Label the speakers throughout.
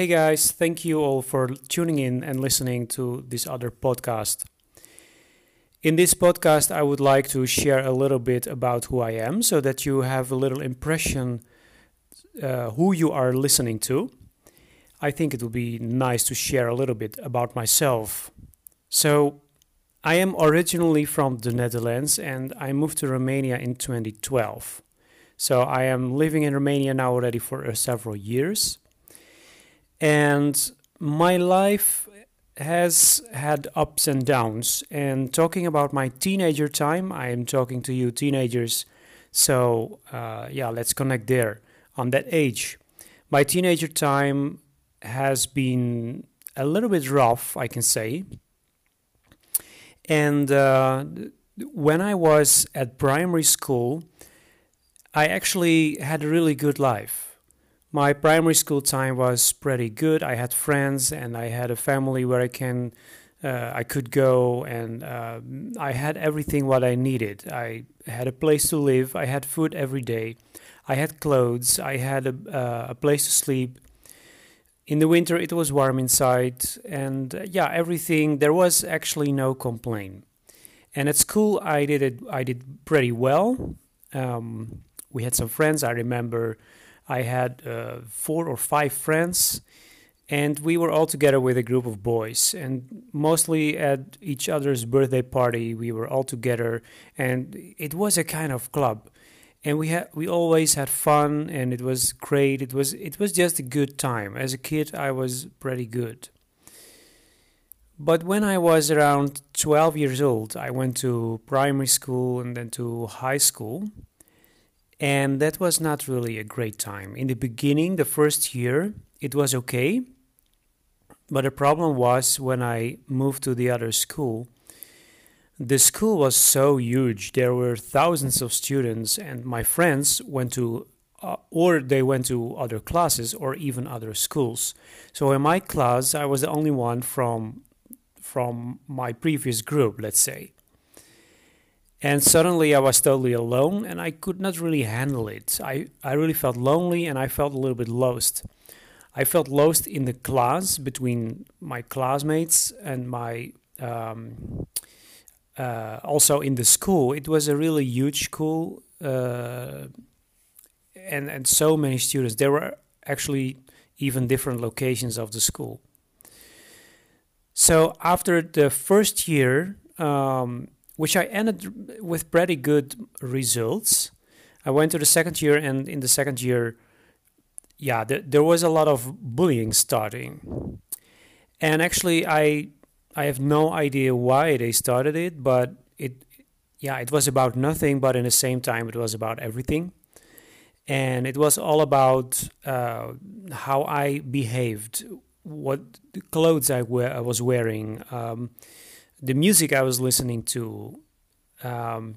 Speaker 1: Hey guys, thank you all for tuning in and listening to this other podcast. In this podcast, I would like to share a little bit about who I am so that you have a little impression uh, who you are listening to. I think it would be nice to share a little bit about myself. So, I am originally from the Netherlands and I moved to Romania in 2012. So, I am living in Romania now already for uh, several years and my life has had ups and downs. And talking about my teenager time, I am talking to you teenagers. So, uh, yeah, let's connect there on that age. My teenager time has been a little bit rough, I can say. And uh, when I was at primary school, I actually had a really good life my primary school time was pretty good. I had friends and I had a family where I can uh, I could go and uh, I had everything what I needed. I had a place to live. I had food every day. I had clothes. I had a, uh, a place to sleep. In the winter, it was warm inside, and uh, yeah, everything. There was actually no complaint. And at school, I did it. I did pretty well. Um, we had some friends. I remember I had uh, four or five friends, and we were all together with a group of boys. And mostly at each other's birthday party, we were all together, and it was a kind of club. And we had we always had fun, and it was great. It was it was just a good time. As a kid, I was pretty good. But when I was around 12 years old, I went to primary school and then to high school and that was not really a great time. In the beginning, the first year, it was okay. But the problem was when I moved to the other school, the school was so huge. There were thousands of students, and my friends went to, uh, or they went to other classes or even other schools. So in my class, I was the only one from from my previous group, let's say. And suddenly I was totally alone and I could not really handle it. I, I really felt lonely and I felt a little bit lost. I felt lost in the class between my classmates and my um, uh, also in the school. It was a really huge school uh, and, and so many students. There were actually even different locations of the school. So after the first year, um, which I ended with pretty good results. I went to the second year, and in the second year, yeah, th- there was a lot of bullying starting. And actually, I I have no idea why they started it, but it yeah, it was about nothing, but in the same time, it was about everything. And it was all about uh, how I behaved, what clothes I, wear, I was wearing. Um, the music I was listening to, um,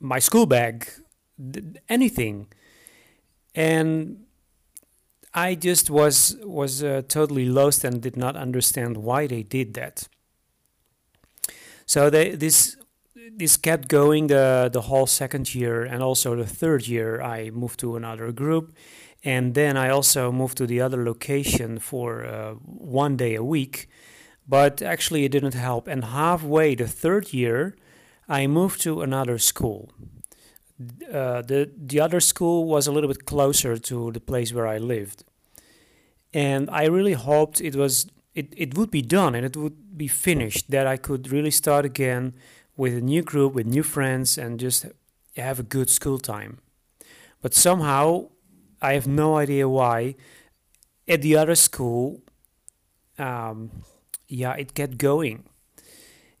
Speaker 1: my school bag, anything, and I just was was uh, totally lost and did not understand why they did that. So they, this this kept going the the whole second year and also the third year. I moved to another group, and then I also moved to the other location for uh, one day a week but actually it didn't help. And halfway the third year, I moved to another school. Uh, the the other school was a little bit closer to the place where I lived, and I really hoped it was it, it would be done and it would be finished that I could really start again with a new group with new friends and just have a good school time. But somehow I have no idea why at the other school um, yeah, it kept going.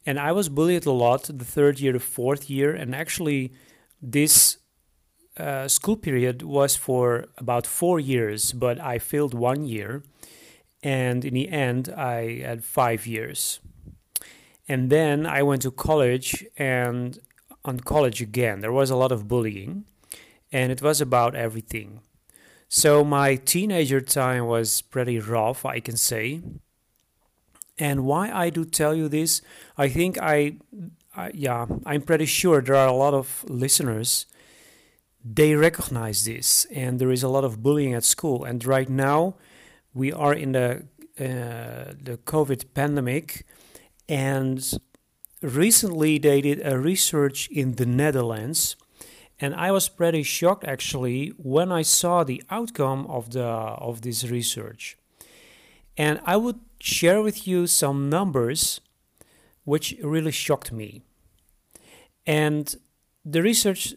Speaker 1: And I was bullied a lot the third year, the fourth year, and actually, this uh, school period was for about four years, but I failed one year, and in the end, I had five years. And then I went to college, and on college again, there was a lot of bullying, and it was about everything. So my teenager time was pretty rough, I can say. And why I do tell you this, I think I, I, yeah, I'm pretty sure there are a lot of listeners. They recognize this, and there is a lot of bullying at school. And right now, we are in the uh, the COVID pandemic, and recently they did a research in the Netherlands, and I was pretty shocked actually when I saw the outcome of the of this research. And I would share with you some numbers which really shocked me. And the research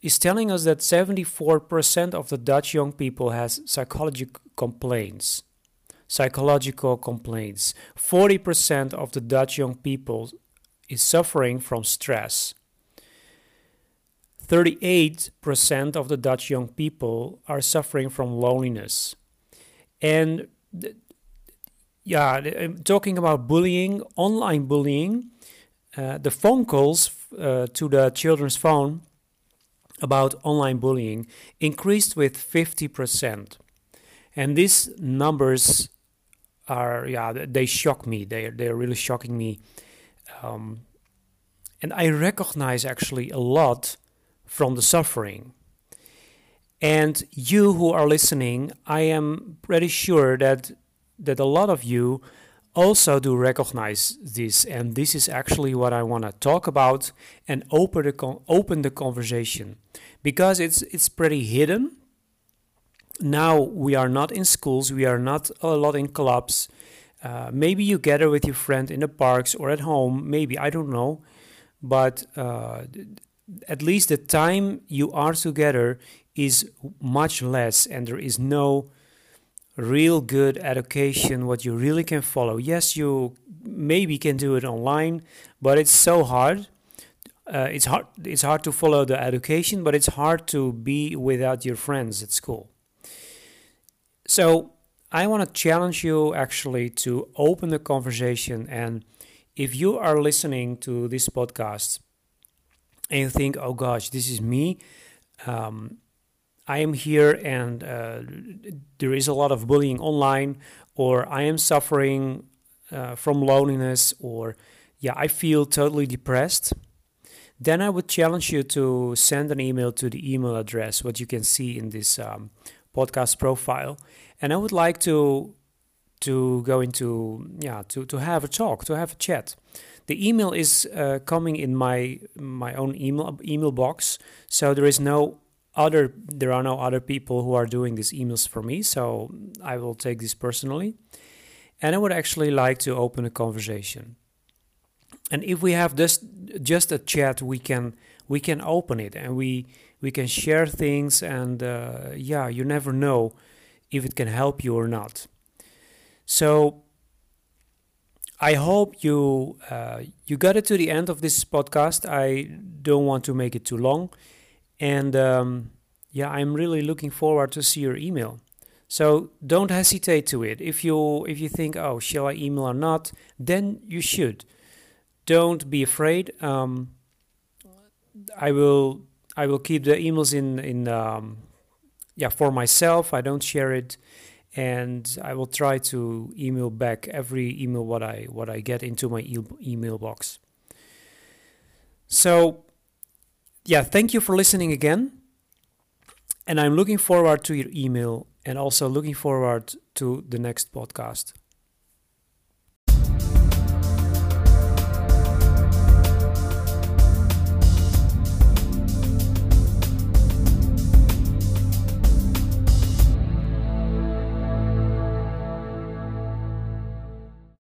Speaker 1: is telling us that 74% of the Dutch young people has psychological complaints. Psychological complaints. 40% of the Dutch young people is suffering from stress. 38% of the Dutch young people are suffering from loneliness. And yeah, talking about bullying, online bullying, uh, the phone calls uh, to the children's phone about online bullying increased with 50%. And these numbers are, yeah, they shock me. They, they're really shocking me. Um, and I recognize actually a lot from the suffering. And you who are listening, I am pretty sure that that a lot of you also do recognize this, and this is actually what I want to talk about and open the open the conversation because it's it's pretty hidden. Now we are not in schools, we are not a lot in clubs. Uh, maybe you gather with your friend in the parks or at home. Maybe I don't know, but uh, at least the time you are together is much less, and there is no real good education what you really can follow. Yes you maybe can do it online but it's so hard. Uh, it's hard it's hard to follow the education but it's hard to be without your friends at school. So i want to challenge you actually to open the conversation and if you are listening to this podcast and you think oh gosh this is me um, I am here and uh, there is a lot of bullying online, or I am suffering uh, from loneliness, or yeah, I feel totally depressed, then I would challenge you to send an email to the email address, what you can see in this um, podcast profile. And I would like to to go into yeah to, to have a talk, to have a chat. The email is uh, coming in my my own email email box, so there is no other there are no other people who are doing these emails for me so i will take this personally. And i would actually like to open a conversation. And if we have just just a chat we can we can open it and we we can share things and uh, yeah you never know if it can help you or not. So i hope you uh, you got it to the end of this podcast. I don't want to make it too long and um, yeah, I'm really looking forward to see your email. So don't hesitate to it. If you if you think, oh, shall I email or not, then you should. Don't be afraid. Um, I will I will keep the emails in in um, yeah for myself. I don't share it, and I will try to email back every email what I what I get into my e- email box. So yeah, thank you for listening again. And I'm looking forward to your email and also looking forward to the next podcast.